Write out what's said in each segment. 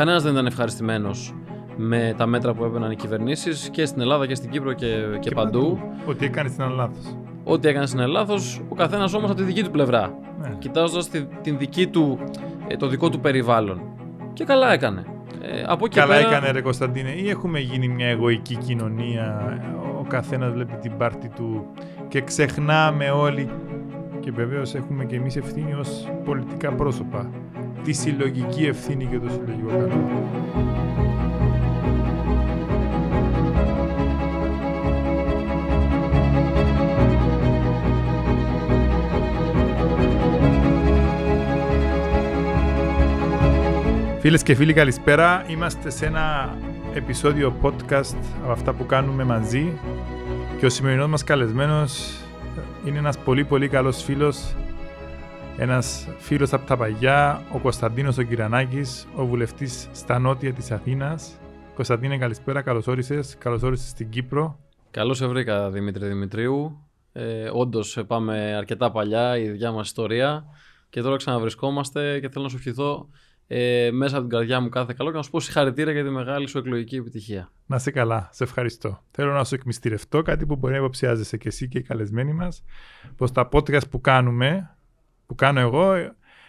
κανένας δεν ήταν ευχαριστημένος με τα μέτρα που έπαιρναν οι κυβερνήσεις και στην Ελλάδα και στην Κύπρο και, και, παντού. Ότι έκανε στην λάθος. Ό,τι έκανε στην λάθος, ο καθένας όμως από τη δική του πλευρά. Ναι. Κοιτάζοντας την δική του, ε, το δικό του περιβάλλον. Και καλά έκανε. Ε, από καλά πέρα... έκανε ρε Κωνσταντίνε ή έχουμε γίνει μια εγωική κοινωνία ο καθένας βλέπει την πάρτη του και ξεχνάμε όλοι και βεβαίως έχουμε και εμείς ευθύνη ως πολιτικά πρόσωπα τη συλλογική ευθύνη και το συλλογικό καλό. Φίλες και φίλοι καλησπέρα. Είμαστε σε ένα επεισόδιο podcast από αυτά που κάνουμε μαζί και ο σημερινός μας καλεσμένος είναι ένας πολύ πολύ καλός φίλος ένας φίλος από τα παγιά, ο Κωνσταντίνος ο Κυρανάκης, ο βουλευτής στα νότια της Αθήνας. Κωνσταντίνε καλησπέρα, καλώς όρισες, καλώς όρισες στην Κύπρο. Καλώς σε βρήκα Δημήτρη Δημητρίου. Ε, όντως πάμε αρκετά παλιά η ίδια μας ιστορία και τώρα ξαναβρισκόμαστε και θέλω να σου ευχηθώ ε, μέσα από την καρδιά μου κάθε καλό και να σου πω συγχαρητήρια για τη μεγάλη σου εκλογική επιτυχία. Να είσαι καλά, σε ευχαριστώ. Θέλω να σου εκμυστηρευτώ κάτι που μπορεί να υποψιάζεσαι και εσύ και οι καλεσμένοι μας, πως τα podcast που κάνουμε, που κάνω εγώ,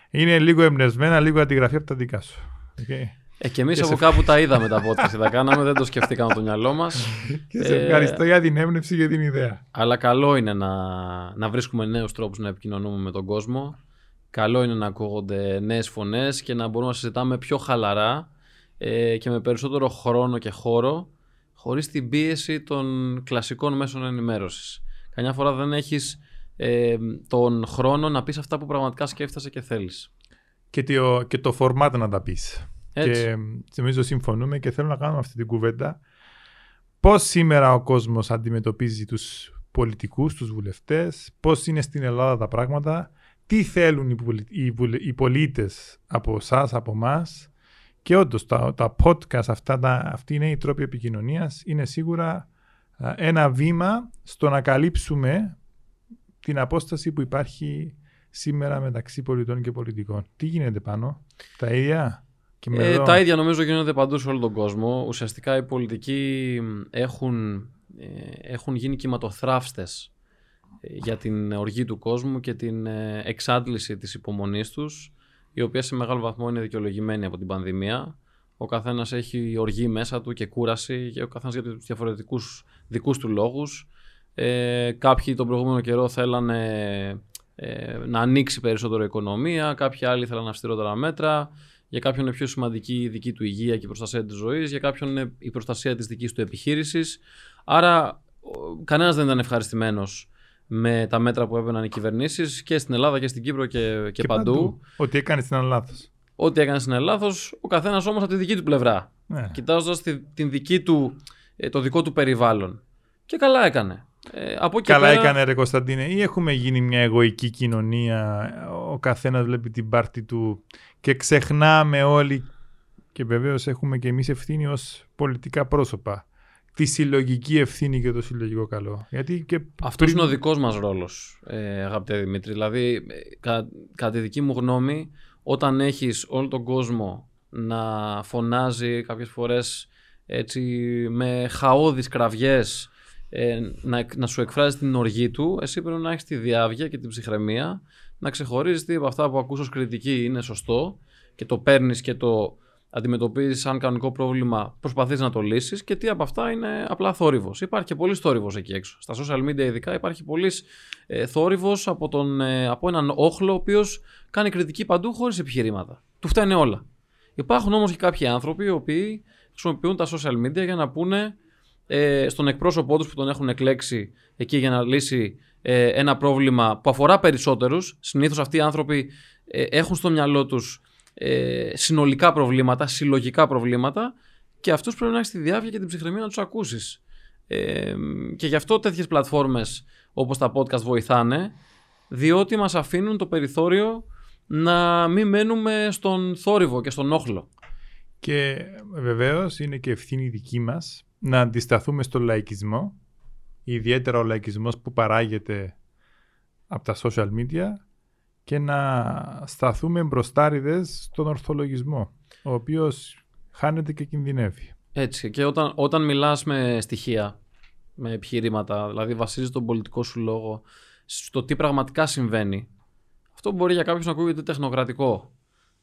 είναι λίγο εμπνευσμένα, λίγο αντιγραφή από τα δικά σου. Okay. Ε, και εμείς από κάπου τα είδαμε τα podcast, τα κάναμε, δεν το σκεφτήκαμε το μυαλό μας. και σε ευχαριστώ για την έμπνευση και την ιδέα. Αλλά καλό είναι να, να βρίσκουμε νέους τρόπους να επικοινωνούμε με τον κόσμο καλό είναι να ακούγονται νέες φωνές και να μπορούμε να συζητάμε πιο χαλαρά ε, και με περισσότερο χρόνο και χώρο χωρίς την πίεση των κλασικών μέσων ενημέρωσης. Καμιά φορά δεν έχεις ε, τον χρόνο να πεις αυτά που πραγματικά σκέφτεσαι και θέλεις. Και το, και το format να τα πεις. Έτσι. Και νομίζω συμφωνούμε και θέλω να κάνουμε αυτή την κουβέντα. Πώς σήμερα ο κόσμος αντιμετωπίζει τους πολιτικούς, τους βουλευτές, πώς είναι στην Ελλάδα τα πράγματα τι θέλουν οι, οι, οι πολίτες από εσάς, από εμάς. Και όντως τα, τα podcast αυτά, τα, αυτοί είναι οι τρόποι επικοινωνίας, είναι σίγουρα ένα βήμα στο να καλύψουμε την απόσταση που υπάρχει σήμερα μεταξύ πολιτών και πολιτικών. Τι γίνεται πάνω, τα ίδια; Και ε, τα ίδια νομίζω γίνονται παντού σε όλο τον κόσμο. Ουσιαστικά οι πολιτικοί έχουν, ε, έχουν γίνει κυματοθράφστες για την οργή του κόσμου και την ε, εξάντληση της υπομονής τους, η οποία σε μεγάλο βαθμό είναι δικαιολογημένη από την πανδημία. Ο καθένας έχει οργή μέσα του και κούραση, και ο καθένας για τους διαφορετικούς δικούς του λόγους. Ε, κάποιοι τον προηγούμενο καιρό θέλανε ε, να ανοίξει περισσότερο η οικονομία, κάποιοι άλλοι θέλανε αυστηρότερα μέτρα, για κάποιον είναι πιο σημαντική η δική του υγεία και η προστασία της ζωής, για κάποιον είναι η προστασία της δικής του επιχείρησης. Άρα κανένας δεν ήταν ευχαριστημένος με τα μέτρα που έπαιρναν οι κυβερνήσεις και στην Ελλάδα και στην Κύπρο και, και, παντού. Ότι έκανε στην λάθος. Ό,τι έκανε στην λάθος, ο καθένας όμως από τη δική του πλευρά. Ναι. Κοιτάζοντας την δική του, ε, το δικό του περιβάλλον. Και καλά έκανε. Ε, από καλά πέρα... έκανε, Ρε Κωνσταντίνε, ή έχουμε γίνει μια εγωική κοινωνία. Ο καθένας βλέπει την πάρτη του και ξεχνάμε όλοι. Και βεβαίως έχουμε και εμείς ευθύνη ως πολιτικά πρόσωπα τη συλλογική ευθύνη και το συλλογικό καλό. Γιατί και Αυτός είναι ο δικός μας ρόλος, ε, αγαπητέ Δημήτρη. Δηλαδή, κα, κατά τη δική μου γνώμη, όταν έχεις όλο τον κόσμο να φωνάζει κάποιες φορές έτσι με χαόδεις κραυγές ε, να, να σου εκφράζει την οργή του, εσύ πρέπει να έχεις τη διάβγεια και την ψυχραιμία να ξεχωρίζεις τι από αυτά που ακούς ως κριτική είναι σωστό και το παίρνεις και το αντιμετωπίζεις σαν κανονικό πρόβλημα, προσπαθείς να το λύσεις και τι από αυτά είναι απλά θόρυβος. Υπάρχει και πολύς θόρυβος εκεί έξω. Στα social media, ειδικά, υπάρχει πολύς ε, θόρυβος από, τον, ε, από έναν όχλο ο οποίος κάνει κριτική παντού χωρίς επιχειρήματα. Του φταίνε όλα. Υπάρχουν όμως και κάποιοι άνθρωποι οι οποίοι χρησιμοποιούν τα social media για να πούνε ε, στον εκπρόσωπό τους που τον έχουν εκλέξει εκεί για να λύσει ε, ένα πρόβλημα που αφορά περισσότερους. Συνήθως αυτοί οι άνθρωποι ε, έχουν στο μυαλό τους ε, συνολικά προβλήματα, συλλογικά προβλήματα και αυτούς πρέπει να έχεις τη διάβια και την ψυχραιμία να τους ακούσεις. Ε, και γι' αυτό τέτοιες πλατφόρμες όπως τα podcast βοηθάνε, διότι μας αφήνουν το περιθώριο να μην μένουμε στον θόρυβο και στον όχλο. Και βεβαίως είναι και ευθύνη δική μας να αντισταθούμε στον λαϊκισμό, ιδιαίτερα ο λαϊκισμός που παράγεται από τα social media και να σταθούμε μπροστάριδες στον ορθολογισμό, ο οποίος χάνεται και κινδυνεύει. Έτσι. Και όταν, όταν μιλάς με στοιχεία, με επιχειρήματα, δηλαδή βασίζεις τον πολιτικό σου λόγο στο τι πραγματικά συμβαίνει, αυτό μπορεί για κάποιον να ακούγεται τεχνοκρατικό.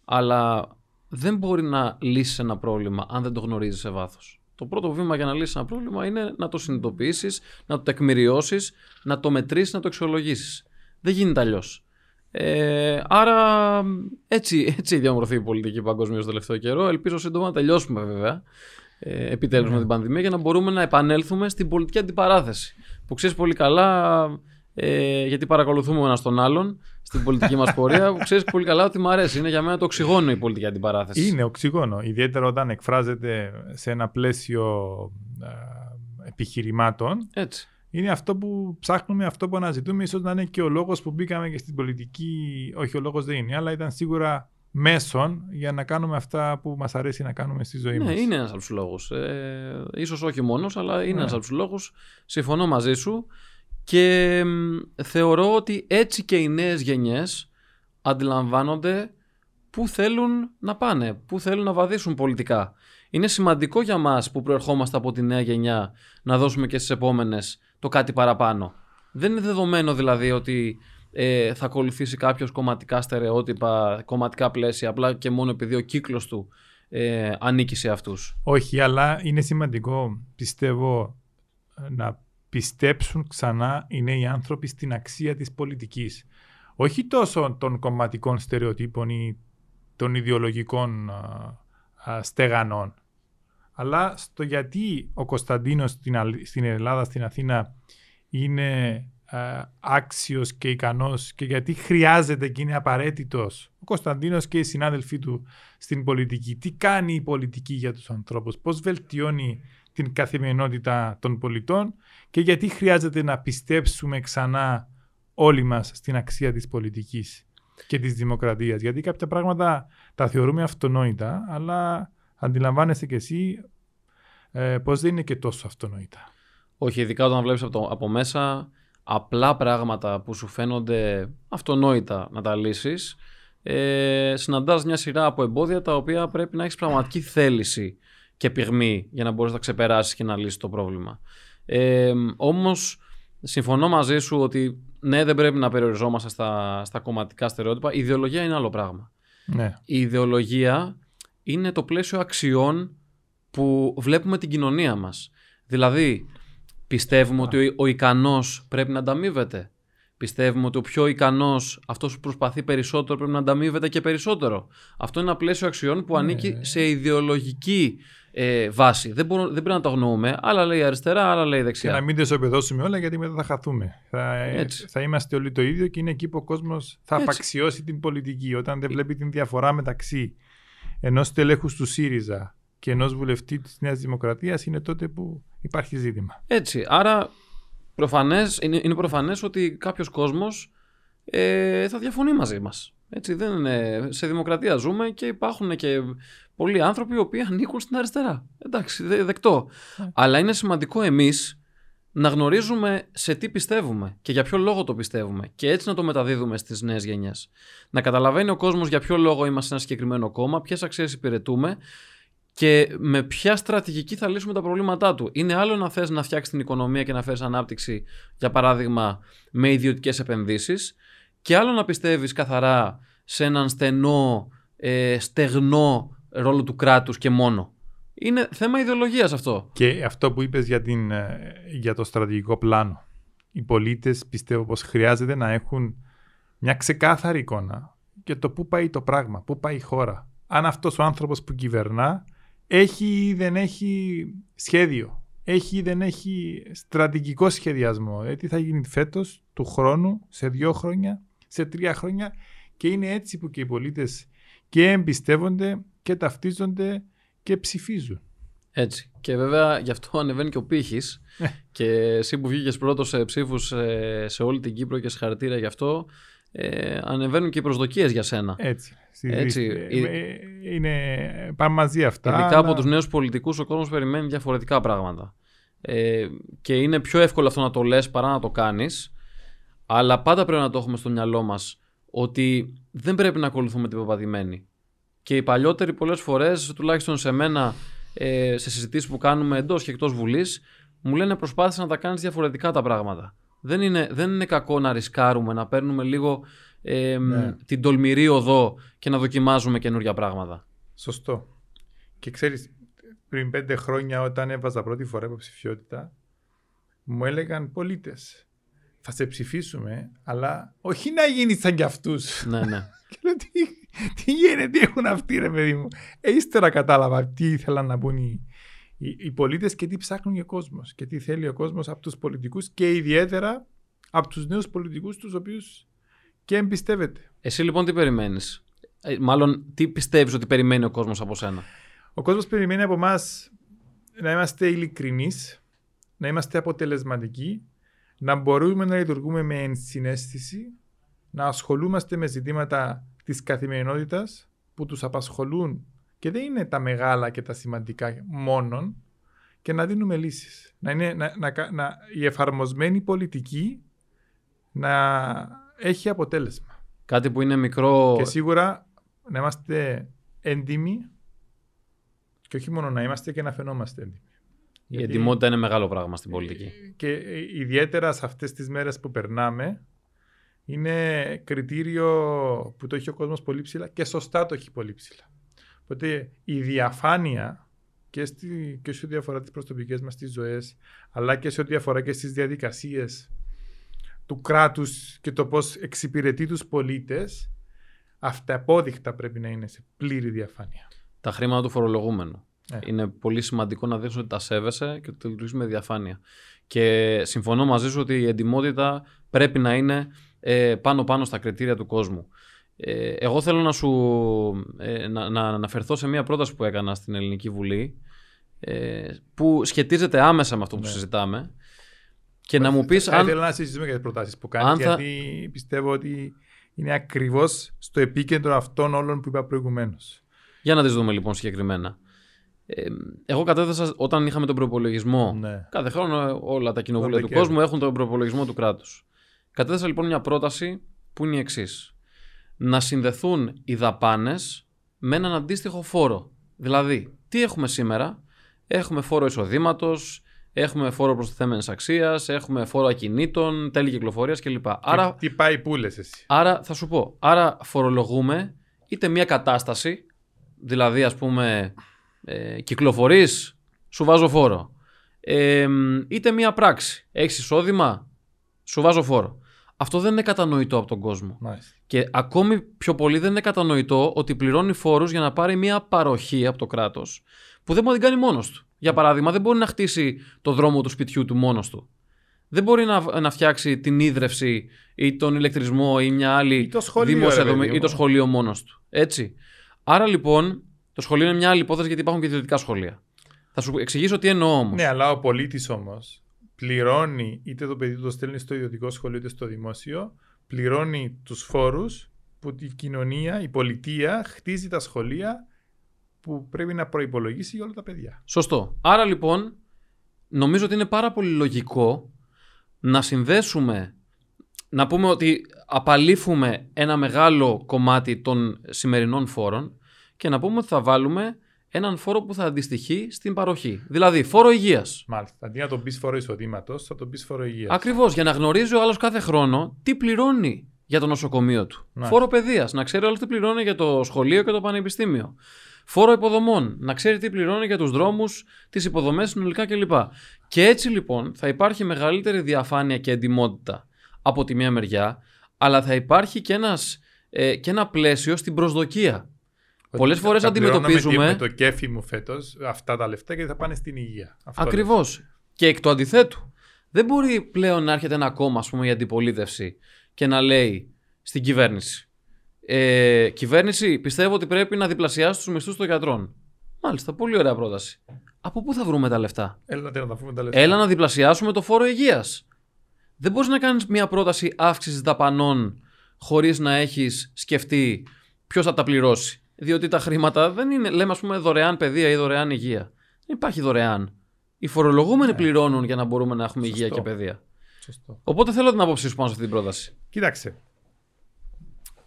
Αλλά δεν μπορεί να λύσεις ένα πρόβλημα αν δεν το γνωρίζεις σε βάθος. Το πρώτο βήμα για να λύσεις ένα πρόβλημα είναι να το συνειδητοποιήσεις, να το τεκμηριώσεις, να το μετρήσεις, να το αξιολογήσεις. Δεν γίνεται αλλιώς. Ε, άρα έτσι, έτσι διαμορφωθεί η πολιτική παγκοσμίως το τελευταίο καιρό. Ελπίζω σύντομα να τελειώσουμε βέβαια ε, επιτέλους με ναι. την πανδημία για να μπορούμε να επανέλθουμε στην πολιτική αντιπαράθεση. Που ξέρεις πολύ καλά, ε, γιατί παρακολουθούμε ένας τον άλλον στην πολιτική μας πορεία, που ξέρεις πολύ καλά ότι μου αρέσει. Είναι για μένα το οξυγόνο η πολιτική αντιπαράθεση. Είναι οξυγόνο. Ιδιαίτερα όταν εκφράζεται σε ένα πλαίσιο ε, επιχειρημάτων. Έτσι. Είναι αυτό που ψάχνουμε, αυτό που αναζητούμε. ίσως να είναι και ο λόγος που μπήκαμε και στην πολιτική. Όχι, ο λόγος δεν είναι, αλλά ήταν σίγουρα μέσον για να κάνουμε αυτά που μας αρέσει να κάνουμε στη ζωή ναι, μας. Ναι, είναι ένας από τους λόγους. Ε, ίσως όχι μόνος, αλλά είναι ναι. ένας από τους λόγους. Συμφωνώ μαζί σου και θεωρώ ότι έτσι και οι νέες γενιές αντιλαμβάνονται πού θέλουν να πάνε, πού θέλουν να βαδίσουν πολιτικά. Είναι σημαντικό για μας που προερχόμαστε από τη νέα γενιά να δώσουμε και στις επόμενες το κάτι παραπάνω. Δεν είναι δεδομένο δηλαδή ότι ε, θα ακολουθήσει κάποιος κομματικά στερεότυπα, κομματικά πλαίσια, απλά και μόνο επειδή ο κύκλος του ε, ανήκει σε αυτούς. Όχι, αλλά είναι σημαντικό, πιστεύω, να πιστέψουν ξανά οι νέοι άνθρωποι στην αξία της πολιτικής. Όχι τόσο των κομματικών στερεοτύπων ή των ιδεολογικών στεγανών, αλλά στο γιατί ο Κωνσταντίνος στην Ελλάδα, στην Αθήνα, είναι ε, άξιος και ικανός και γιατί χρειάζεται και είναι απαραίτητος ο Κωνσταντίνος και οι συνάδελφοί του στην πολιτική. Τι κάνει η πολιτική για τους ανθρώπους, πώς βελτιώνει την καθημερινότητα των πολιτών και γιατί χρειάζεται να πιστέψουμε ξανά όλοι μας στην αξία της πολιτικής και της δημοκρατίας. Γιατί κάποια πράγματα τα θεωρούμε αυτονόητα, αλλά αντιλαμβάνεσαι και εσύ ε, πώς δεν είναι και τόσο αυτονόητα. Όχι, ειδικά όταν βλέπεις από, από μέσα απλά πράγματα που σου φαίνονται αυτονόητα να τα λύσεις, ε, συναντάς μια σειρά από εμπόδια τα οποία πρέπει να έχεις πραγματική θέληση και πυγμή για να μπορείς να ξεπεράσεις και να λύσεις το πρόβλημα. Ε, όμως, συμφωνώ μαζί σου ότι ναι, δεν πρέπει να περιοριζόμαστε στα, στα κομματικά στερεότυπα. Η ιδεολογία είναι άλλο πράγμα. Ναι. Η ιδεολογία είναι το πλαίσιο αξιών που βλέπουμε την κοινωνία μας. Δηλαδή, Πιστεύουμε ότι ο ικανός πρέπει να ανταμείβεται. Πιστεύουμε ότι ο πιο ικανός, αυτός που προσπαθεί περισσότερο, πρέπει να ανταμείβεται και περισσότερο. Αυτό είναι ένα πλαίσιο αξιών που ανήκει ναι. σε ιδεολογική ε, βάση. Δεν, μπορούμε, δεν πρέπει να το αγνοούμε. Άλλα λέει αριστερά, άλλα λέει δεξιά. Και να μην τα ισοπεδώσουμε όλα, γιατί μετά θα χαθούμε. Θα, θα είμαστε όλοι το ίδιο και είναι εκεί που ο κόσμος θα Έτσι. απαξιώσει την πολιτική. Όταν δεν βλέπει την διαφορά μεταξύ ενός τελέχου του ΣΥΡΙΖΑ και ενός βουλευτή της Νέας Δημοκρατίας, είναι τότε που υπάρχει ζήτημα. Έτσι. Άρα προφανές, είναι, είναι προφανές ότι κάποιος κόσμος ε, θα διαφωνεί μαζί μας. Έτσι, δεν είναι, σε δημοκρατία ζούμε και υπάρχουν και πολλοί άνθρωποι οι οποίοι ανήκουν στην αριστερά. Εντάξει, δε, δεκτό. Ε. Αλλά είναι σημαντικό εμείς να γνωρίζουμε σε τι πιστεύουμε και για ποιο λόγο το πιστεύουμε και έτσι να το μεταδίδουμε στις νέες γενιές. Να καταλαβαίνει ο κόσμος για ποιο λόγο είμαστε ένα συγκεκριμένο κόμμα, ποιες αξίες υπηρετούμε και με ποια στρατηγική θα λύσουμε τα προβλήματά του. Είναι άλλο να θες να φτιάξεις την οικονομία και να φέρεις ανάπτυξη, για παράδειγμα, με ιδιωτικές επενδύσεις, και άλλο να πιστεύεις καθαρά σε έναν στενό, ε, στεγνό ρόλο του κράτους και μόνο. Είναι θέμα ιδεολογίας αυτό. Και αυτό που είπες για, ε, για το στρατηγικό πλάνο. Οι πολίτες πιστεύω πως χρειάζεται να έχουν μια ξεκάθαρη εικόνα για το πού πάει το πράγμα, πού πάει η χώρα. Αν αυτός ο άνθρωπος που κυβερνά έχει ή δεν έχει σχέδιο. Έχει ή δεν έχει στρατηγικό σχεδιασμό. Ε, τι θα γίνει φέτος, του χρόνου, σε δύο χρόνια, σε τρία χρόνια. Και είναι έτσι που και οι πολίτες και εμπιστεύονται και ταυτίζονται και ψηφίζουν. Έτσι. Και βέβαια γι' αυτό ανεβαίνει και ο πύχης. Ναι. και εσύ που βγήκες πρώτος σε ψήφους σε, σε όλη την Κύπρο και συγχαρητήρια γι' αυτό, ε, ανεβαίνουν και οι προσδοκίες για σένα. Έτσι. Έτσι. Ε, ε, είναι, πάμε μαζί αυτά. Ειδικά αλλά... από τους νέους πολιτικούς, ο κόσμος περιμένει διαφορετικά πράγματα. Ε, και είναι πιο εύκολο αυτό να το λες παρά να το κάνεις. Αλλά πάντα πρέπει να το έχουμε στο μυαλό μας ότι δεν πρέπει να ακολουθούμε την πεπατημένη. Και οι παλιότεροι πολλές φορές, τουλάχιστον σε μένα, ε, σε συζητήσεις που κάνουμε εντός και εκτός Βουλής, μου λένε προσπάθησε να τα κάνεις διαφορετικά τα πράγματα. Δεν είναι, δεν είναι κακό να ρισκάρουμε, να παίρνουμε λίγο ε, ναι. την τολμηρή οδό και να δοκιμάζουμε καινούργια πράγματα. Σωστό. Και ξέρεις, πριν πέντε χρόνια όταν έβαζα πρώτη φορά υποψηφιότητα, μου έλεγαν πολίτες. Θα σε ψηφίσουμε, αλλά όχι να γίνεις σαν κι αυτούς. Ναι, ναι. και λέω, τι, τι γίνεται, τι έχουν αυτοί, ρε παιδί μου. Ε, ύστερα κατάλαβα τι ήθελαν να πούν οι, οι, οι πολίτες και τι ψάχνουν ο κόσμος. Και τι θέλει ο κόσμος από τους πολιτικούς και ιδιαίτερα από τους νέους πολιτικούς, τους οποίους και εμπιστεύεται. Εσύ λοιπόν τι περιμένεις; Ε, μάλλον, τι πιστεύεις ότι περιμένει ο κόσμος από σένα; Ο κόσμος περιμένει από εμάς να είμαστε ειλικρινείς, να είμαστε αποτελεσματικοί, να μπορούμε να λειτουργούμε με ενσυναίσθηση, να ασχολούμαστε με ζητήματα της καθημερινότητας που τους απασχολούν και δεν είναι τα μεγάλα και τα σημαντικά μόνον και να δίνουμε λύσεις. Να είναι, να, να, να, η εφαρμοσμένη πολιτική να έχει αποτέλεσμα. Κάτι που είναι μικρό... Και σίγουρα να είμαστε έντιμοι και όχι μόνο να είμαστε και να φαινόμαστε έντιμοι. Η Γιατί... εντιμότητα είναι μεγάλο πράγμα στην πολιτική. Και ιδιαίτερα σε αυτές τις μέρες που περνάμε είναι κριτήριο που το έχει ο κόσμος πολύ ψηλά και σωστά το έχει πολύ ψηλά. Οπότε η διαφάνεια και, στη, και σε ό,τι αφορά τις προσωπικές μας τις ζωές αλλά και σε ό,τι αφορά και στις διαδικασίες του κράτους και το πώς εξυπηρετεί τους πολίτες αυταπόδειχτα πρέπει να είναι σε πλήρη διαφάνεια. Τα χρήματα του φορολογούμενου. Ε. Είναι πολύ σημαντικό να δείξουν ότι τα σέβεσαι και ότι το λειτουργείς με διαφάνεια. Και συμφωνώ μαζί σου ότι η εντιμότητα πρέπει να είναι ε, πάνω-πάνω στα κριτήρια του κόσμου. Ε, εγώ θέλω να σου ε, να, να αναφερθώ σε μια πρόταση που έκανα στην Ελληνική Βουλή ε, που σχετίζεται άμεσα με αυτό που ναι. συζητάμε και να μου πεις αν... Θέλω να συζητήσουμε για τις προτάσεις που κάνεις θα... γιατί πιστεύω ότι είναι ακριβώς στο επίκεντρο αυτών όλων που είπα προηγουμένως. Για να τις δούμε λοιπόν συγκεκριμένα. Ε, εγώ κατέθεσα όταν είχαμε τον προπολογισμό. Ναι. Κάθε χρόνο όλα τα κοινοβούλια του κόσμου έχουν τον προπολογισμό του κράτους. Κατέθεσα λοιπόν μια πρόταση που είναι η εξής να συνδεθούν οι δαπάνες με έναν αντίστοιχο φόρο. Δηλαδή, τι έχουμε σήμερα, έχουμε φόρο εισοδήματος, έχουμε φόρο προστιθέμενης αξίας, έχουμε φόρο ακινήτων, τέλη κυκλοφορίας κλπ. Άρα, τι πάει πούλε εσύ; Άρα, θα σου πω, άρα φορολογούμε είτε μια κατάσταση, δηλαδή ας πούμε ε, κυκλοφορείς, σου βάζω φόρο. Ε, είτε μια πράξη, έχεις εισόδημα, σου βάζω φόρο. Αυτό δεν είναι κατανοητό από τον κόσμο. Και ακόμη πιο πολύ δεν είναι κατανοητό ότι πληρώνει φόρους για να πάρει μια παροχή από το κράτος που δεν μπορεί να την κάνει μόνος του. Για παράδειγμα, δεν μπορεί να χτίσει το δρόμο του σπιτιού του μόνος του. Δεν μπορεί να, να φτιάξει την ίδρυυση ή τον ηλεκτρισμό ή μια άλλη δημόσια δομή ή το σχολείο μόνος του. Έτσι. Άρα λοιπόν, το σχολείο είναι μια άλλη υπόθεση γιατί υπάρχουν και ιδιωτικά σχολεία. Θα σου εξηγήσω τι εννοώ όμως. Ναι, αλλά ο πολίτης όμως πληρώνει είτε το παιδί του το στέλνει στο ιδιωτικό σχολείο είτε στο δημόσιο, πληρώνει τους φόρους που η κοινωνία, η πολιτεία χτίζει τα σχολεία που πρέπει να προϋπολογίσει για όλα τα παιδιά. Σωστό. Άρα λοιπόν νομίζω ότι είναι πάρα πολύ λογικό να συνδέσουμε, να πούμε ότι απαλήφουμε ένα μεγάλο κομμάτι των σημερινών φόρων και να πούμε ότι θα βάλουμε έναν φόρο που θα αντιστοιχεί στην παροχή. Δηλαδή, φόρο υγείας. Μάλιστα. Αντί να τον πεις φόρο εισοδήματος, θα τον πεις φόρο υγείας. Ακριβώς. Για να γνωρίζει ο άλλος κάθε χρόνο τι πληρώνει για το νοσοκομείο του. Μάλιστα. Φόρο παιδείας. Να ξέρει ο άλλο τι πληρώνει για το σχολείο και το πανεπιστήμιο. Φόρο υποδομών. Να ξέρει τι πληρώνει για τους δρόμους, τις υποδομές συνολικά κλπ. Και έτσι λοιπόν θα υπάρχει μεγαλύτερη διαφάνεια και εντυμότητα από τη μία μεριά, αλλά θα υπάρχει και, ένας, ε, και ένα πλαίσιο στην προσδοκία. Πολλές φορές αντιμετωπίζουμε. Με το κέφι μου φέτος αυτά τα λεφτά και θα πάνε στην υγεία. Ακριβώς. Και εκ του αντιθέτου. Δεν μπορεί πλέον να έρχεται ένα κόμμα, ας πούμε, η αντιπολίτευση και να λέει στην κυβέρνηση. Ε, κυβέρνηση, πιστεύω ότι πρέπει να διπλασιάσει τους μισθούς των γιατρών. Μάλιστα, πολύ ωραία πρόταση. Από πού θα βρούμε τα λεφτά; Έλα να, τα τα λεφτά. Έλα να διπλασιάσουμε το φόρο υγείας. Δεν μπορείς να κάνεις μια πρόταση αύξησης δαπανών χωρίς να έχεις σκεφτεί ποιος θα τα πληρώσει. Διότι τα χρήματα δεν είναι, λέμε, ας πούμε, δωρεάν παιδεία ή δωρεάν υγεία. Δεν υπάρχει δωρεάν. Οι φορολογούμενοι ναι. πληρώνουν για να μπορούμε να έχουμε υγεία και παιδεία. Σωστό. Οπότε θέλω την άποψή σου πάνω σε αυτή την πρόταση. Κοίταξε.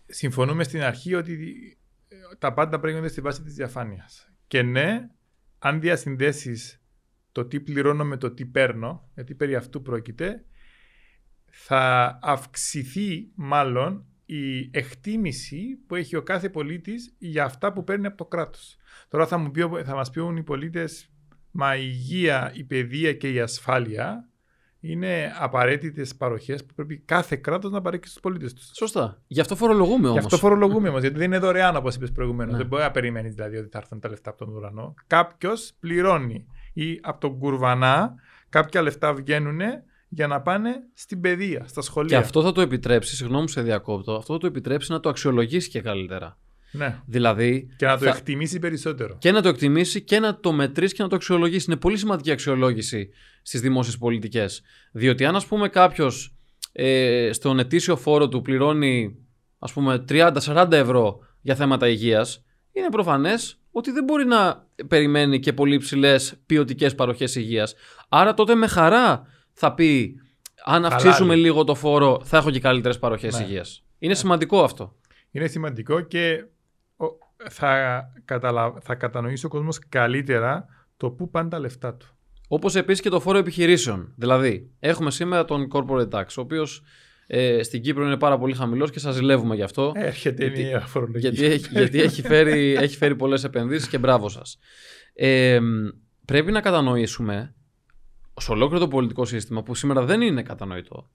Συμφωνούμε στην αρχή ότι τα πάντα πρέπει να στη βάση της διαφάνειας. Και ναι, αν διασυνδέσεις το τι πληρώνω με το τι παίρνω, γιατί περί αυτού πρόκειται, θα αυξηθεί μάλλον η εκτίμηση που έχει ο κάθε πολίτης για αυτά που παίρνει από το κράτος. Τώρα θα, μου πει, θα μας πούν οι πολίτες, μα η υγεία, η παιδεία και η ασφάλεια είναι απαραίτητες παροχές που πρέπει κάθε κράτος να παρέχει στους πολίτες τους. Σωστά. Γι' αυτό φορολογούμε όμω. Γι' αυτό φορολογούμε όμως, γιατί δεν είναι δωρεάν όπως είπες προηγουμένως. Ναι. Δεν μπορεί να περιμένεις δηλαδή ότι θα έρθουν τα λεφτά από τον ουρανό. Κάποιος πληρώνει ή από τον κουρβανά κάποια λεφτά βγαίνουν για να πάνε στην παιδεία, στα σχολεία. Και αυτό θα το επιτρέψεις, συγγνώμη σε διακόπτω, αυτό θα το επιτρέψεις να το αξιολογήσεις και καλύτερα. Ναι. Δηλαδή, και να το θα... εκτιμήσει περισσότερο. Και να το εκτιμήσει και να το μετρήσει και να το αξιολογήσει. Είναι πολύ σημαντική αξιολόγηση στις δημόσιες πολιτικές. Διότι αν, ας πούμε, κάποιος ε, στον ετήσιο φόρο του πληρώνει ας πούμε 30-40 ευρώ για θέματα υγείας, είναι προφανές ότι δεν μπορεί να περιμένει και πολύ ψηλές ποιοτικές παροχές υγείας. Άρα τότε με χαρά θα πει, αν αυξήσουμε λίγο το φόρο, θα έχω και καλύτερες παροχές ναι. υγείας. Είναι ναι. σημαντικό αυτό. Είναι σημαντικό και θα, καταλα... θα κατανοήσει ο κόσμος καλύτερα το πού πάνε τα λεφτά του. Όπως επίσης και το φόρο επιχειρήσεων. Δηλαδή, έχουμε σήμερα τον corporate tax, ο οποίος ε, στην Κύπρο είναι πάρα πολύ χαμηλός και σας ζηλεύουμε γι' αυτό. Έρχεται γιατί, η φορολογία. Γιατί, έχει, γιατί έχει φέρει, έχει φέρει πολλές επενδύσεις και μπράβο σας. Ε, πρέπει να κατανοήσουμε σε ολόκληρο το πολιτικό σύστημα που σήμερα δεν είναι κατανοητό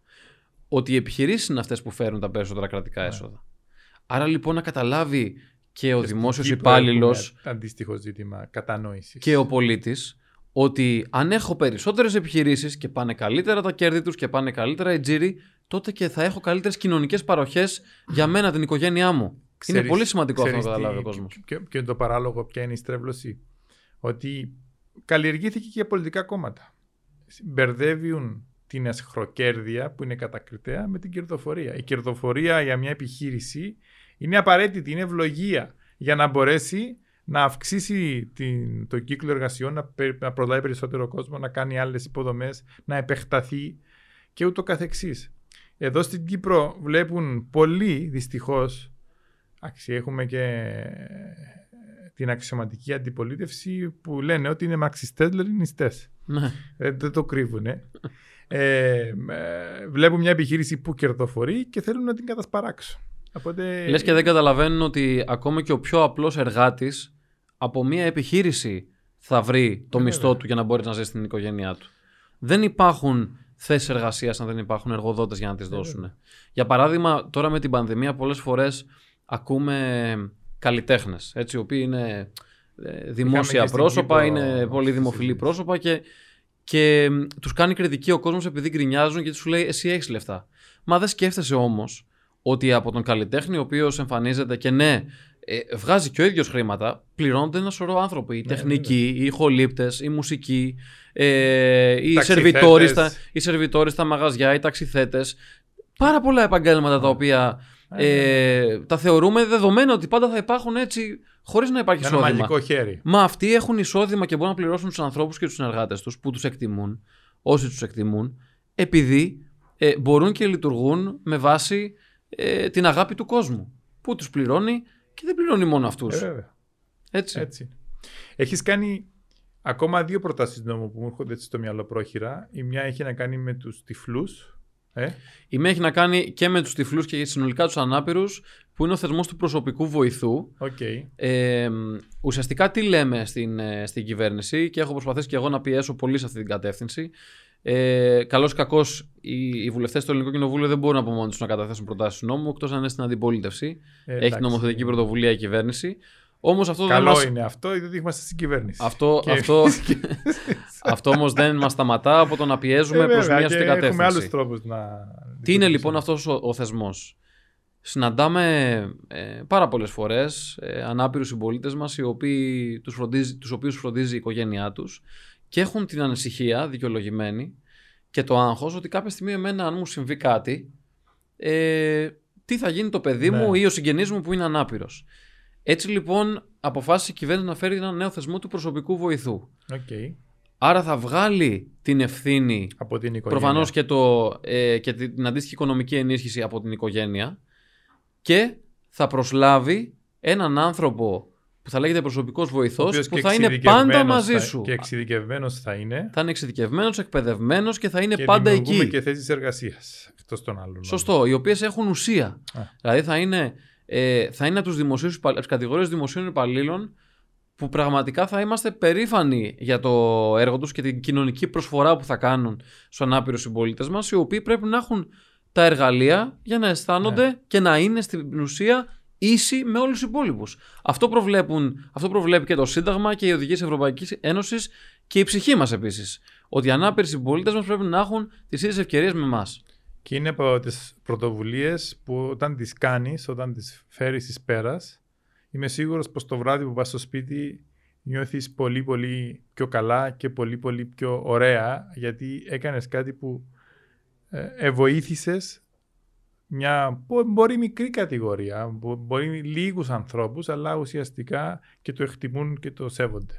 ότι οι επιχειρήσεις είναι αυτές που φέρουν τα περισσότερα κρατικά ναι. έσοδα. Άρα λοιπόν να καταλάβει και ο δημόσιος υπάλληλος. Αντίστοιχο ζήτημα κατανόησης. Και ο πολίτης ότι αν έχω περισσότερες επιχειρήσεις και πάνε καλύτερα τα κέρδη τους και πάνε καλύτερα οι τζίροι, τότε και θα έχω καλύτερες κοινωνικές παροχές για μένα, την οικογένειά μου. είναι πολύ σημαντικό αυτό να καταλάβει ο κόσμος. Και, και το παράλογο, ποια είναι η στρέβλωση. Ότι καλλιεργήθηκε και για πολιτικά κόμματα. Μπερδεύουν την ασχροκέρδεια που είναι κατακριτέα με την κερδοφορία. Η κερδοφορία για μια επιχείρηση είναι απαραίτητη, είναι ευλογία για να μπορέσει να αυξήσει την, το κύκλο εργασιών, να, να προλάβει περισσότερο κόσμος, να κάνει άλλες υποδομές, να επεκταθεί και ούτω καθεξής. Εδώ στην Κύπρο βλέπουν πολύ δυστυχώς, έχουμε και την αξιωματική αντιπολίτευση που λένε ότι είναι μαξιστές λενινιστές. Ναι. Ε, δεν το κρύβουν. Ε, βλέπουν μια επιχείρηση που κερδοφορεί και θέλουν να την κατασπαράξουν. Οπότε... Λες και δεν καταλαβαίνουν ότι ακόμα και ο πιο απλός εργάτης από μια επιχείρηση θα βρει το ε, μισθό του για να μπορεί να ζήσει στην οικογένειά του. Δεν υπάρχουν θέσεις εργασίας αν δεν υπάρχουν εργοδότες για να τις δώσουν. Για παράδειγμα, τώρα με την πανδημία, πολλές φορές ακούμε καλλιτέχνες, οι οποίοι είναι ε, δημόσια πρόσωπα, είναι πολύ δημοφιλή πρόσωπα και, και τους κάνει κριτική ο κόσμος επειδή γκρινιάζουν και τους λέει Εσύ έχεις λεφτά. Μα δεν σκέφτεσαι όμως ότι από τον καλλιτέχνη, ο οποίος εμφανίζεται και ναι, ε, βγάζει και ο ίδιος χρήματα, πληρώνονται ένα σωρό άνθρωποι. Οι ναι, τεχνικοί, ναι, ναι. οι ηχολήπτες, οι μουσικοί, ε, οι, σερβιτόροι στα, οι σερβιτόροι στα μαγαζιά, οι ταξιθέτες. Πάρα πολλά επαγγέλματα τα οποία ε, τα θεωρούμε δεδομένα ότι πάντα θα υπάρχουν έτσι χωρίς να υπάρχει εισόδημα. Ένα μαγικό χέρι. Μα αυτοί έχουν εισόδημα και μπορούν να πληρώσουν τους ανθρώπους και τους συνεργάτες τους που τους εκτιμούν, όσοι τους εκτιμούν, επειδή ε, μπορούν και λειτουργούν με βάση ε, την αγάπη του κόσμου. Που τους πληρώνει και δεν πληρώνει μόνο αυτούς. Ε, έτσι. έτσι. Έχεις κάνει ακόμα δύο προτάσεις νόμου που μου έρχονται έτσι στο μυαλό πρόχειρα. Η μια έχει να κάνει με τους τυφλούς. Ε; Η μία έχει να κάνει και με τους τυφλούς και συνολικά τους ανάπηρους, που είναι ο θεσμός του προσωπικού βοηθού. Okay. Ε, ουσιαστικά τι λέμε στην, ε, στην κυβέρνηση και έχω προσπαθήσει και εγώ να πιέσω πολύ σε αυτή την κατεύθυνση. Ε, Καλώ ή κακός, οι, οι βουλευτές του Ελληνικού Κοινοβούλιο δεν μπορούν από μόνοι τους να καταθέσουν προτάσεις νόμου, εκτός αν είναι στην αντιπολίτευση. Ε, Έχει νομοθετική πρωτοβουλία η κυβέρνηση. Όμως αυτό Καλό δεν είναι αυτό, γιατί είμαστε στην κυβέρνηση. Αυτό, και... αυτό, αυτό όμως δεν μας σταματά από το να πιέζουμε ε, προς μια σωστή κατεύθυνση. Έχουμε άλλους τρόπους να. Τι είναι λοιπόν αυτός ο, ο θεσμός; Συναντάμε ε, πάρα πολλές φορές ε, ανάπηρους συμπολίτες μας, τους οποίους φροντίζει η οικογένειά τους και έχουν την ανησυχία δικαιολογημένη και το άγχος ότι κάποια στιγμή εμένα αν μου συμβεί κάτι ε, τι θα γίνει το παιδί μου ναι. ή ο συγγενής μου που είναι ανάπηρος. Έτσι λοιπόν αποφάσισε η κυβέρνηση να φέρει ένα νέο θεσμό του προσωπικού βοηθού. Okay. Άρα θα βγάλει την ευθύνη από την προφανώς και, το, ε, και την αντίστοιχη οικονομική ενίσχυση από την οικογένεια και θα προσλάβει έναν άνθρωπο που θα λέγεται προσωπικός βοηθός, που θα είναι πάντα μαζί σου. Και εξειδικευμένος θα είναι. Θα είναι εξειδικευμένος, εκπαιδευμένος και θα είναι και πάντα εκεί. Και θέσεις εργασίας εκτός των άλλων. Σωστό, οι οποίες έχουν ουσία. Δηλαδή θα είναι, ε, θα είναι από τι κατηγορίες δημοσίων υπαλλήλων που πραγματικά θα είμαστε περήφανοι για το έργο τους και την κοινωνική προσφορά που θα κάνουν στους ανάπηρους συμπολίτες μας, οι οποίοι πρέπει να έχουν τα εργαλεία για να αισθάνονται ναι. και να είναι στην ουσία ίσοι με όλους τους υπόλοιπους. Αυτό, προβλέπουν, αυτό προβλέπει και το Σύνταγμα και οι οδηγίες Ευρωπαϊκής Ένωσης και η ψυχή μας επίσης. Ότι οι ανάπηροι συμπολίτες μας πρέπει να έχουν τις ίδιες ευκαιρίες με εμάς. Και είναι από τις πρωτοβουλίες που όταν τις κάνεις, όταν τις φέρεις εις πέρας, είμαι σίγουρος πως το βράδυ που πας στο σπίτι νιώθεις πολύ πολύ πιο καλά και πολύ πολύ πιο ωραία γιατί έκανες κάτι που ε, μια μπορεί μικρή κατηγορία, μπορεί λίγους ανθρώπους αλλά ουσιαστικά και το εκτιμούν και το σέβονται.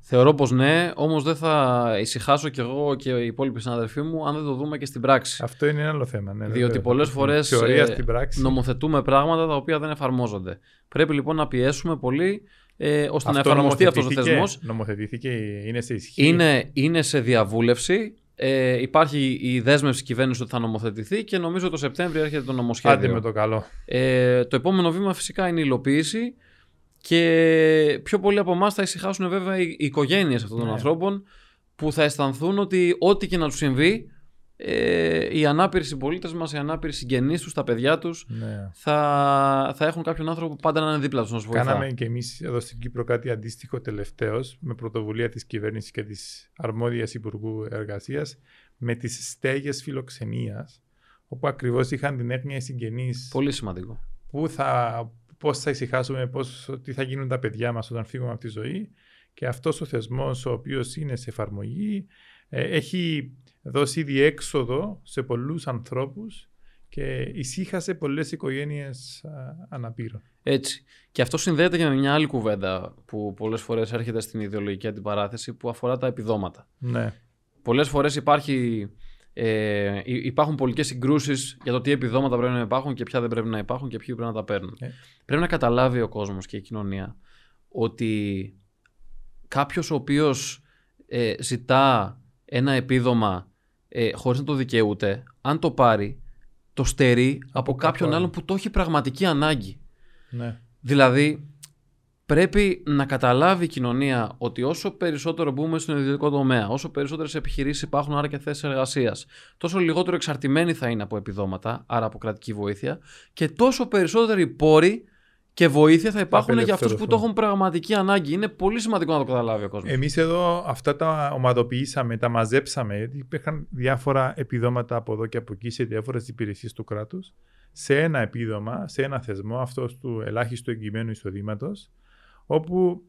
Θεωρώ πως ναι, όμως δεν θα ησυχάσω κι εγώ και οι υπόλοιποι συναδελφοί μου αν δεν το δούμε και στην πράξη. Αυτό είναι ένα άλλο θέμα. Ναι, Διότι πολλές φορές ε, νομοθετούμε πράγματα τα οποία δεν εφαρμόζονται. Πρέπει λοιπόν να πιέσουμε πολύ ε, ώστε να εφαρμοστεί αυτός ο θεσμός. Νομοθετήθηκε, είναι σε ισχύ. Είναι, είναι σε διαβούλευση. Ε, υπάρχει η δέσμευση κυβέρνηση ότι θα νομοθετηθεί και νομίζω το Σεπτέμβριο έρχεται το νομοσχέδιο. Άντε με το καλό. Ε, το επόμενο βήμα φυσικά είναι η υλοποίηση. Και πιο πολλοί από εμάς θα ησυχάσουν βέβαια οι οικογένειες αυτών των ναι. ανθρώπων που θα αισθανθούν ότι ό,τι και να τους συμβεί, ε, οι ανάπηροι συμπολίτες μας, οι ανάπηροι συγγενείς τους, τα παιδιά τους, ναι. θα, θα έχουν κάποιον άνθρωπο που πάντα να είναι δίπλα τους να βοηθά. Κάναμε και εμείς εδώ στην Κύπρο κάτι αντίστοιχο τελευταίο με πρωτοβουλία της κυβέρνησης και της αρμόδιας Υπουργού Εργασίας με τις στέγες φιλοξενίας, όπου ακριβώς είχαν την έγνοια οι συγγενείς. Πολύ σημαντικό. Που θα, πώς θα ησυχάσουμε, πώς, τι θα γίνουν τα παιδιά μας όταν φύγουμε από τη ζωή. Και αυτός ο θεσμός, ο οποίος είναι σε εφαρμογή, ε, έχει δώσει διέξοδο σε πολλούς ανθρώπους και ησύχασε πολλές οικογένειες αναπήρων. Έτσι. Και αυτό συνδέεται και με μια άλλη κουβέντα που πολλές φορές έρχεται στην ιδεολογική αντιπαράθεση που αφορά τα επιδόματα. Ναι. Πολλές φορές υπάρχει ε, υπάρχουν πολιτικές συγκρούσεις για το τι επιδόματα πρέπει να υπάρχουν και ποια δεν πρέπει να υπάρχουν και ποιοι πρέπει να τα παίρνουν. Ε. Πρέπει να καταλάβει ο κόσμος και η κοινωνία ότι κάποιος ο οποίος ε, ζητά ένα επίδομα ε, χωρίς να το δικαιούται, αν το πάρει, το στερεί από, από κάποιον άλλον που το έχει πραγματική ανάγκη. Ναι. Δηλαδή, Πρέπει να καταλάβει η κοινωνία ότι όσο περισσότερο μπούμε στον ιδιωτικό τομέα, όσο περισσότερες επιχειρήσεις υπάρχουν, άρα και θέσεις εργασίας, τόσο λιγότερο εξαρτημένοι θα είναι από επιδόματα, άρα από κρατική βοήθεια, και τόσο περισσότεροι πόροι και βοήθεια θα υπάρχουν για αυτούς που το έχουν πραγματική ανάγκη. Είναι πολύ σημαντικό να το καταλάβει ο κόσμος. Εμείς εδώ αυτά τα ομαδοποιήσαμε, τα μαζέψαμε, γιατί υπήρχαν διάφορα επιδόματα από εδώ και από εκεί σε διάφορες υπηρεσίες του κράτους. Σε ένα επίδομα, σε ένα θεσμό, αυτός του ελάχιστου εγγυημένου εισοδήματος, όπου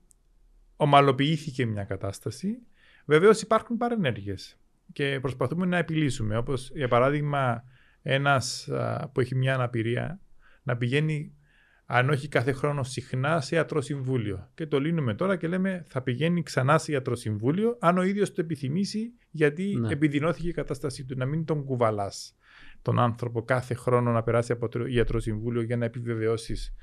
ομαλοποιήθηκε μια κατάσταση. Βεβαίως υπάρχουν παρενέργειες και προσπαθούμε να επιλύσουμε. Όπως για παράδειγμα, ένας που έχει μια αναπηρία να πηγαίνει, αν όχι κάθε χρόνο, συχνά σε ιατροσυμβούλιο. Και το λύνουμε τώρα και λέμε θα πηγαίνει ξανά σε ιατροσυμβούλιο, αν ο ίδιος το επιθυμήσει, γιατί ναι. επιδεινώθηκε η κατάστασή του. Να μην τον κουβαλάς τον άνθρωπο κάθε χρόνο να περάσει από το ιατροσυμβούλιο για να επιβεβαιώσεις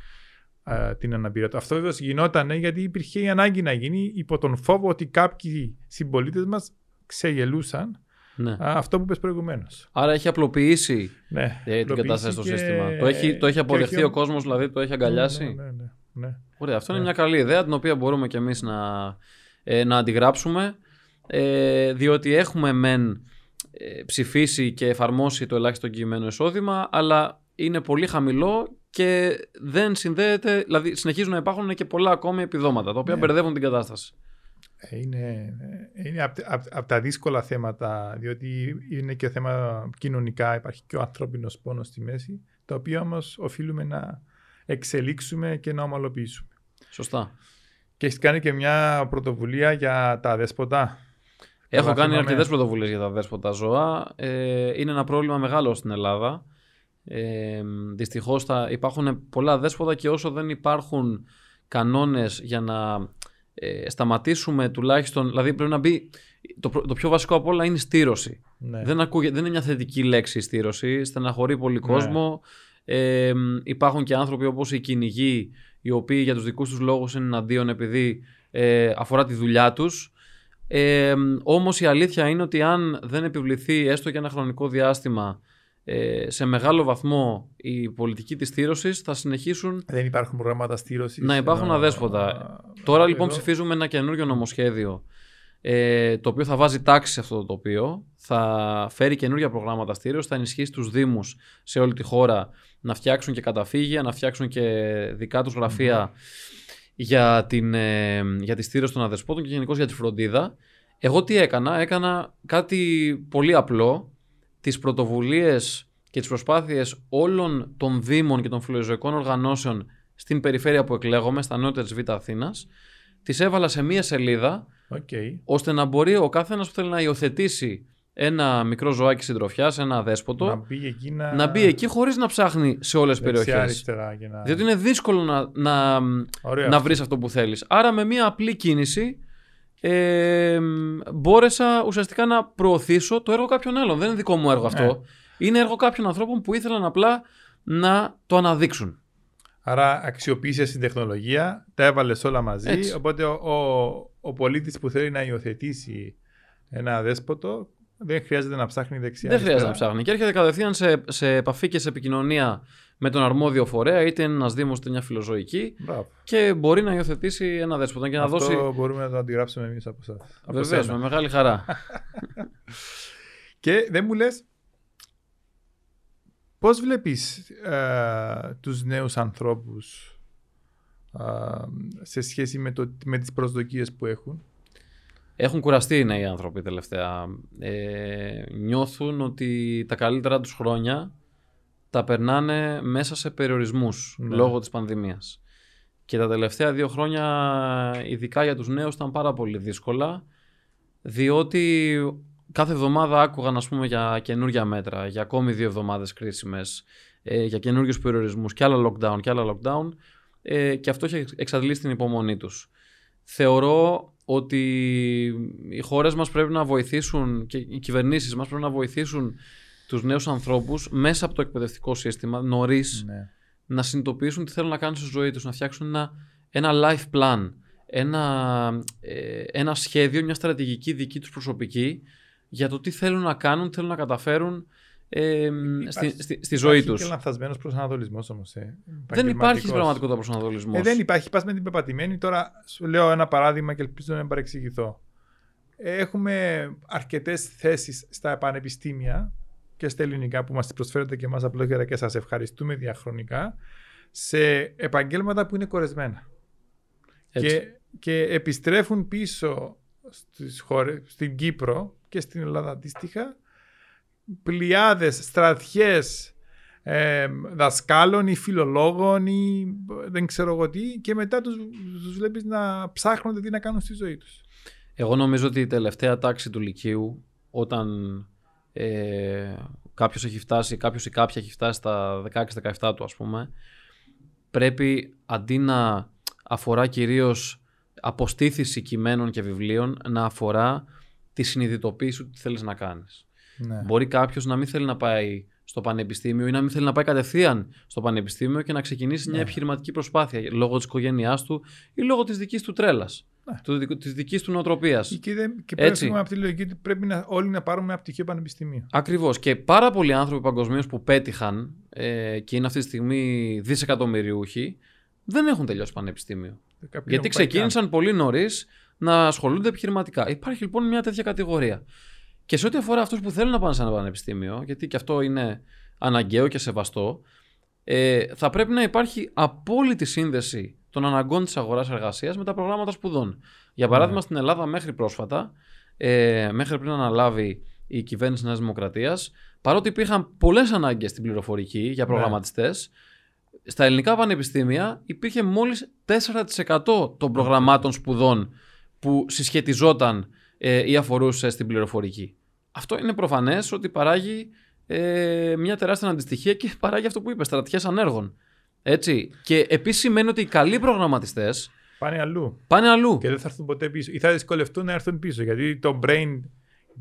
την αναπηρία του. Αυτό βέβαια γινόταν γιατί υπήρχε η ανάγκη να γίνει υπό τον φόβο ότι κάποιοι συμπολίτες μας ξεγελούσαν ναι. αυτό που είπες προηγουμένως. Άρα έχει απλοποιήσει ναι, ε, την κατάσταση στο σύστημα. Το έχει, το έχει αποδεχθεί ο κόσμος, δηλαδή το έχει αγκαλιάσει; Ναι, ναι, ναι, ναι. Ωραία, αυτό είναι μια καλή ιδέα την οποία μπορούμε κι εμείς να, ε, να αντιγράψουμε. Ε, διότι έχουμε μεν ε, ψηφίσει και εφαρμόσει το ελάχιστο εγγυημένο εισόδημα, αλλά είναι πολύ χαμηλό και δεν συνδέεται, δηλαδή συνεχίζουν να υπάρχουν και πολλά ακόμη επιδόματα τα οποία ναι. μπερδεύουν την κατάσταση. Ε, είναι, είναι από απ, τα δύσκολα θέματα, διότι είναι και θέμα κοινωνικά, υπάρχει και ο ανθρώπινος πόνος στη μέση, τα οποία όμως οφείλουμε να εξελίξουμε και να ομαλοποιήσουμε. Σωστά. Και έχεις κάνει και μια πρωτοβουλία για τα δέσποτα. Έχω κάνει αρκετές πρωτοβουλίες για τα δέσποτα ζώα. Ε, είναι ένα πρόβλημα μεγάλο στην Ελλάδα. Ε, Δυστυχώς υπάρχουν πολλά δέσποτα και όσο δεν υπάρχουν κανόνες για να ε, σταματήσουμε τουλάχιστον, δηλαδή πρέπει να μπει, το, το πιο βασικό από όλα είναι η στήρωση. Ναι. Δεν, ακούγε, δεν είναι μια θετική λέξη η στήρωση, στεναχωρεί πολύ ναι. κόσμο. Ε, υπάρχουν και άνθρωποι όπως οι κυνηγοί, οι οποίοι για τους δικούς τους λόγους είναι εναντίον επειδή ε, αφορά τη δουλειά τους. Ε, όμως η αλήθεια είναι ότι αν δεν επιβληθεί έστω και ένα χρονικό διάστημα ε, σε μεγάλο βαθμό η πολιτική της στήρωσης θα συνεχίσουν δεν υπάρχουν προγράμματα στήρωσης να υπάρχουν αδέσποτα. Τώρα λοιπόν ψηφίζουμε ένα καινούριο νομοσχέδιο ε, το οποίο θα βάζει τάξη σε αυτό το τοπίο, θα φέρει καινούργια προγράμματα στήριξη, θα ενισχύσει τους Δήμους σε όλη τη χώρα να φτιάξουν και καταφύγια, να φτιάξουν και δικά τους γραφεια για, την, ε, για τη στήριξη των αδεσπότων και γενικώς για τη φροντίδα. Εγώ τι έκανα, έκανα κάτι πολύ απλό, τις πρωτοβουλίες και τις προσπάθειες όλων των Δήμων και των φιλοζωικών οργανώσεων στην περιφέρεια που εκλέγομαι, στα νότια της Β' Αθήνας, τις έβαλα σε μία σελίδα Okay. ώστε να μπορεί ο καθένας που θέλει να υιοθετήσει ένα μικρό ζωάκι συντροφιάς, ένα δέσποτο, να μπει εκεί, να... να μπει εκεί χωρίς να ψάχνει σε όλες τις περιοχές. Να... Διότι είναι δύσκολο να, να, να βρεις αυτό που θέλεις. Άρα, με μία απλή κίνηση ε, μπόρεσα ουσιαστικά να προωθήσω το έργο κάποιων άλλων. Δεν είναι δικό μου έργο αυτό. Ε. Είναι έργο κάποιων ανθρώπων που ήθελαν απλά να το αναδείξουν. Άρα αξιοποίησε την τεχνολογία, τα έβαλες όλα μαζί. Οπότε ο, ο, ο πολίτης που θέλει να υιοθετήσει ένα δέσποτο δεν χρειάζεται να ψάχνει δεξιά. Δεν χρειάζεται να ψάχνει. Και έρχεται κατευθείαν σε, σε επαφή και σε επικοινωνία με τον αρμόδιο φορέα, είτε είναι ένας Δήμος είτε μια φιλοζωική. Και μπορεί να υιοθετήσει ένα δέσποτο και να Αυτό δώσει. μπορούμε να το αντιγράψουμε εμείς από εσά. Βεβαίως, με μεγάλη χαρά. και δεν μου λες, Πώς βλέπεις ε, τους νέους ανθρώπους ε, σε σχέση με, το, με τις προσδοκίες που έχουν; Έχουν κουραστεί οι νέοι άνθρωποι τελευταία. Ε, νιώθουν ότι τα καλύτερα τους χρόνια τα περνάνε μέσα σε περιορισμούς ναι. λόγω της πανδημίας. Και τα τελευταία δύο χρόνια, ειδικά για τους νέους, ήταν πάρα πολύ δύσκολα, διότι κάθε εβδομάδα άκουγαν ας πούμε, για καινούργια μέτρα, για ακόμη δύο εβδομάδες κρίσιμες, ε, για καινούριους περιορισμούς και άλλα lockdown και άλλα lockdown ε, και αυτό έχει εξαντλήσει την υπομονή τους. Θεωρώ ότι οι χώρες μας πρέπει να βοηθήσουν και οι κυβερνήσεις μας πρέπει να βοηθήσουν τους νέους ανθρώπους μέσα από το εκπαιδευτικό σύστημα νωρίς ναι. να συνειδητοποιήσουν τι θέλουν να κάνουν στη ζωή τους, να φτιάξουν ένα, ένα life plan, ένα, ε, ένα σχέδιο, μια στρατηγική δική τους προσωπική για το τι θέλουν να κάνουν, τι θέλουν να καταφέρουν ε, στη, στη, στη ζωή τους. Υπάρχει και λανθασμένος προσανατολισμός όμως. Ε, δεν υπάρχει πραγματικότητα προσανατολισμός. Ε, δεν υπάρχει. Πας με την πεπατημένη. Τώρα σου λέω ένα παράδειγμα και ελπίζω να μην παρεξηγηθώ. Έχουμε αρκετές θέσεις στα πανεπιστήμια και στα ελληνικά που μας προσφέρετε και εμάς απλόχερα και σας ευχαριστούμε διαχρονικά σε επαγγέλματα που είναι κορεσμένα. Και, και επιστρέφουν πίσω στις χώρες, στην Κύπρο και στην Ελλάδα αντίστοιχα πλειάδες, στρατιές ε, δασκάλων ή φιλολόγων ή δεν ξέρω εγώ τι και μετά τους, τους βλέπεις να ψάχνονται τι να κάνουν στη ζωή τους. Εγώ νομίζω ότι η τελευταία τάξη του Λυκείου όταν ε, κάποιος έχει φτάσει, κάποιος ή κάποια έχει φτάσει στα 16-17 του ας πούμε πρέπει αντί να αφορά κυρίως αποστήθηση κειμένων και βιβλίων να αφορά τη συνειδητοποίηση του τι θέλεις να κάνεις. Ναι. Μπορεί κάποιος να μην θέλει να πάει στο πανεπιστήμιο ή να μην θέλει να πάει κατευθείαν στο πανεπιστήμιο και να ξεκινήσει μια ναι. επιχειρηματική προσπάθεια λόγω της οικογένειάς του ή λόγω της δικής του τρέλας. Ναι. Της δικής του νοοτροπίας. Και, και πρέπει από τη λογική ότι πρέπει να, όλοι να πάρουμε ένα πτυχίο πανεπιστημίου. Ακριβώς. Και πάρα πολλοί άνθρωποι παγκοσμίως που πέτυχαν ε, και είναι αυτή τη στιγμή δισεκατομμυριούχοι δεν έχουν τελειώσει πανεπιστήμιο. Γιατί ξεκίνησαν πολύ νωρίς να ασχολούνται επιχειρηματικά. Υπάρχει λοιπόν μια τέτοια κατηγορία. Και σε ό,τι αφορά αυτούς που θέλουν να πάνε σε ένα πανεπιστήμιο, γιατί και αυτό είναι αναγκαίο και σεβαστό, ε, θα πρέπει να υπάρχει απόλυτη σύνδεση των αναγκών της αγορά-εργασία με τα προγράμματα σπουδών. Για παράδειγμα, ναι. στην Ελλάδα μέχρι πρόσφατα, ε, μέχρι πριν αναλάβει η κυβέρνηση Νέας Δημοκρατίας, παρότι υπήρχαν πολλές ανάγκες στην πληροφορική για ναι. προγραμματιστές, στα ελληνικά πανεπιστήμια υπήρχε μόλις 4% των προγραμμάτων σπουδών που συσχετιζόταν ε, ή αφορούσε στην πληροφορική. Αυτό είναι προφανές ότι παράγει ε, μια τεράστια αντιστοιχία και παράγει αυτό που είπες, στρατιές ανέργων. Έτσι. Και επίσης σημαίνει ότι οι καλοί προγραμματιστές. Πάνε αλλού. Πάνε αλλού. Και δεν θα έρθουν ποτέ πίσω. Ή θα δυσκολευτούν να έρθουν πίσω. Γιατί το brain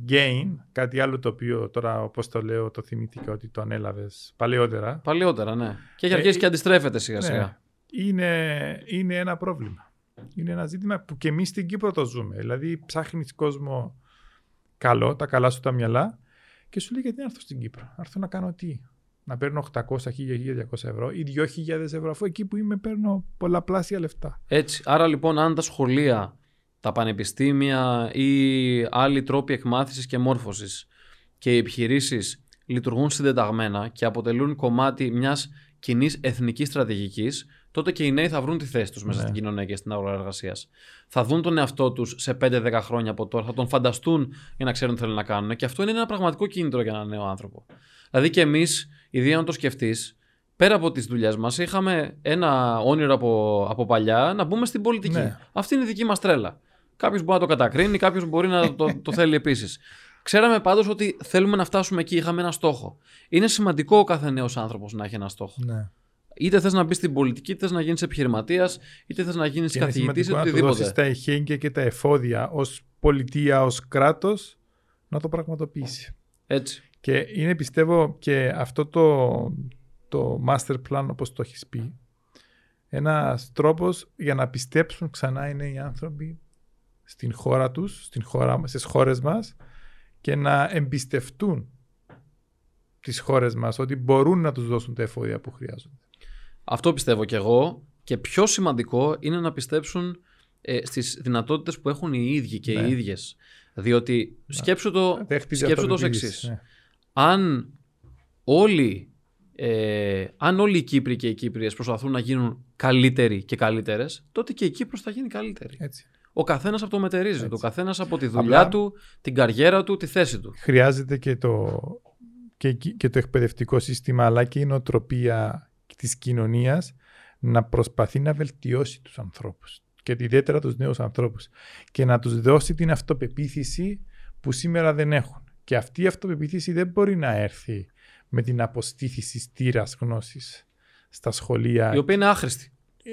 gain, κάτι άλλο το οποίο τώρα, όπως το λέω, το θυμήθηκα ότι το ανέλαβες παλαιότερα. Παλαιότερα, ναι. Και έχει αρχίσει ε, και αντιστρέφεται σιγά σιγά. Ναι. είναι, είναι ένα πρόβλημα. Είναι ένα ζήτημα που και εμείς στην Κύπρο το ζούμε. Δηλαδή, ψάχνεις κόσμο καλό, τα καλά σου τα μυαλά και σου λέει γιατί να έρθω στην Κύπρο; Να έρθω να κάνω τι; Να παίρνω 800, 1000, 1200 ευρώ ή 2000 ευρώ, αφού εκεί που είμαι παίρνω πολλαπλάσια λεφτά. Έτσι. Άρα λοιπόν, αν τα σχολεία, τα πανεπιστήμια ή άλλοι τρόποι εκμάθησης και μόρφωσης και οι επιχειρήσεις λειτουργούν συντεταγμένα και αποτελούν κομμάτι μιας κοινής εθνικής στρατηγικής, τότε και οι νέοι θα βρουν τη θέση τους μέσα ναι. στην κοινωνία και στην αγορά εργασίας. Θα δουν τον εαυτό τους σε 5-10 χρόνια από τώρα, θα τον φανταστούν για να ξέρουν τι θέλουν να κάνουν. Και αυτό είναι ένα πραγματικό κίνητρο για έναν νέο άνθρωπο. Δηλαδή και εμείς, ιδίω να το σκεφτείς, πέρα από τις δουλειές μας, είχαμε ένα όνειρο από, από παλιά να μπούμε στην πολιτική. Ναι. Αυτή είναι η δική μας τρέλα. Κάποιος μπορεί να το κατακρίνει, κάποιος μπορεί να το, το θέλει επίσης. Ξέραμε πάντως ότι θέλουμε να φτάσουμε εκεί, είχαμε ένα στόχο. Είναι σημαντικό ο κάθε νέος άνθρωπος να έχει ένα στόχο. Ναι. Είτε θες να μπεις στην πολιτική, είτε θες να γίνεις επιχειρηματίας, είτε θες να γίνεις καθηγητής, είτε οτιδήποτε. Να δώσεις τα εχέγγυα και τα εφόδια ως πολιτεία, ως κράτος, να το πραγματοποιήσει. Έτσι. Και είναι πιστεύω και αυτό το, το master plan, όπως το έχεις πει, ένας τρόπος για να πιστέψουν ξανά είναι οι άνθρωποι στην χώρα τους, στην χώρα, στις χώρες μας και να εμπιστευτούν τις χώρες μας ότι μπορούν να τους δώσουν τα εφόδια που χρειάζονται. Αυτό πιστεύω κι εγώ και πιο σημαντικό είναι να πιστέψουν ε, στις δυνατότητες που έχουν οι ίδιοι και ναι. οι ίδιες. Διότι σκέψου το, σκέψου το εξής. Ναι. Αν όλοι ε, αν όλοι οι Κύπροι και οι Κύπριες προσπαθούν να γίνουν καλύτεροι και καλύτερες, τότε και η Κύπρος θα γίνει καλύτερη. Έτσι. Ο καθένας από το μετερίζει του. Ο καθένας από τη δουλειά του, την καριέρα του, τη θέση του. Χρειάζεται και το, και, και το εκπαιδευτικό σύστημα, αλλά και η νοοτροπία της κοινωνίας να προσπαθεί να βελτιώσει τους ανθρώπους. Και ιδιαίτερα τους νέους ανθρώπους. Και να τους δώσει την αυτοπεποίθηση που σήμερα δεν έχουν. Και αυτή η αυτοπεποίθηση δεν μπορεί να έρθει με την αποστήθηση στήρας γνώσης στα σχολεία. Η οποία είναι άχρηστη. Ε,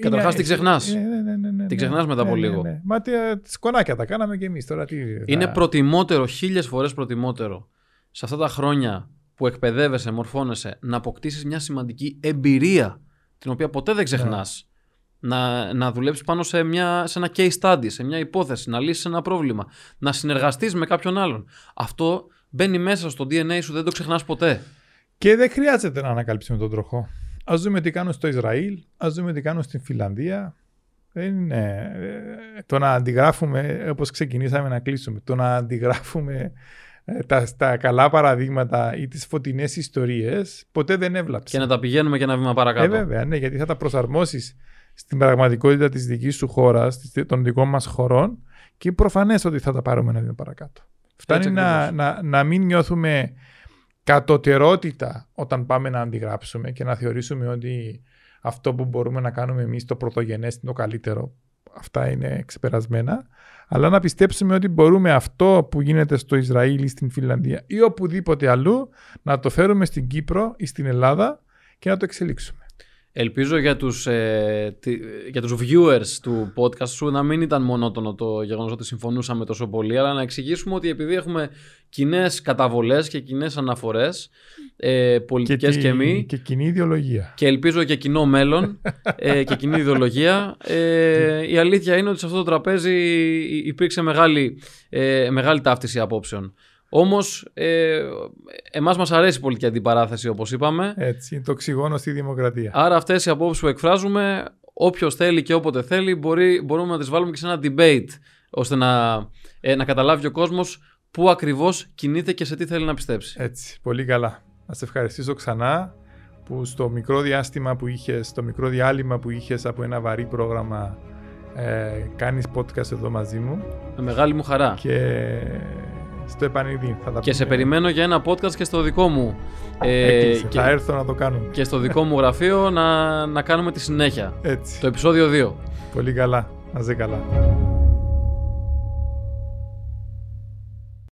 Καταρχάς την ξεχνάς. Ε, ναι, ναι, ναι, ναι, την ξεχνάς μετά από λίγο. Μα τι σκονάκια τα κάναμε και εμείς τώρα. Τι, είναι προτιμότερο, χίλιες φορές προτιμότερο σε αυτά τα χρόνια που εκπαιδεύεσαι, μορφώνεσαι, να αποκτήσεις μια σημαντική εμπειρία την οποία ποτέ δεν ξεχνάς. Να, να δουλέψεις πάνω σε, μια, σε ένα case study, σε μια υπόθεση, να λύσεις ένα πρόβλημα, να συνεργαστείς με κάποιον άλλον. Αυτό μπαίνει μέσα στο DNA σου, δεν το ξεχνάς ποτέ. Και δεν χρειάζεται να ανακαλύψουμε τον τροχό. Α δούμε τι κάνουν στο Ισραήλ, ας δούμε τι κάνουν στην Φιλανδία. Δεν είναι. Ε, το να αντιγράφουμε, όπως ξεκινήσαμε να κλείσουμε, το να αντιγράφουμε ε, τα, τα καλά παραδείγματα ή τις φωτεινές ιστορίες, ποτέ δεν έβλαψε. Και να τα πηγαίνουμε και ένα βήμα παρακάτω. Ε, βέβαια, ναι, γιατί θα τα προσαρμόσεις στην πραγματικότητα της δικής σου χώρας, των δικών μας χωρών και προφανές ότι θα τα πάρουμε ένα βήμα παρακάτω. Φτάνει να, να, να μην νιώθουμε κατωτερότητα όταν πάμε να αντιγράψουμε και να θεωρήσουμε ότι αυτό που μπορούμε να κάνουμε εμείς το πρωτογενές είναι το καλύτερο. Αυτά είναι ξεπερασμένα. Αλλά να πιστέψουμε ότι μπορούμε αυτό που γίνεται στο Ισραήλ ή στην Φιλανδία ή οπουδήποτε αλλού να το φέρουμε στην Κύπρο ή στην Ελλάδα και να το εξελίξουμε. Ελπίζω για τους, ε, για τους viewers του podcast σου να μην ήταν μονότονο το γεγονός ότι συμφωνούσαμε τόσο πολύ, αλλά να εξηγήσουμε ότι επειδή έχουμε κοινές καταβολές και κοινές αναφορές, ε, πολιτικές και, και μη... Και κοινή ιδεολογία. Και ελπίζω και κοινό μέλλον ε, και κοινή ιδεολογία. Ε, η αλήθεια είναι ότι σε αυτό το τραπέζι υπήρξε μεγάλη, ε, μεγάλη ταύτιση απόψεων. Όμως, ε, εμάς μας αρέσει η πολιτική αντιπαράθεση, όπως είπαμε. Έτσι, το οξυγόνο στη δημοκρατία. Άρα, αυτές οι απόψεις που εκφράζουμε, όποιος θέλει και όποτε θέλει, μπορεί, μπορούμε να τις βάλουμε και σε ένα debate, ώστε να, ε, να καταλάβει ο κόσμος πού ακριβώς κινείται και σε τι θέλει να πιστέψει. Έτσι, πολύ καλά. Να σε ευχαριστήσω ξανά που στο μικρό διάστημα που είχες, στο μικρό διάλειμμα που είχες από ένα βαρύ πρόγραμμα, ε, κάνεις podcast εδώ μαζί μου. Με μεγάλη μου χαρά. Και στο επανειδή. Θα τα και σε περιμένω για ένα podcast και στο δικό μου. Ε, και, θα έρθω να το κάνουμε. Και στο δικό μου γραφείο να, να κάνουμε τη συνέχεια. Έτσι. Το επεισόδιο 2. Πολύ καλά. Να ζει καλά.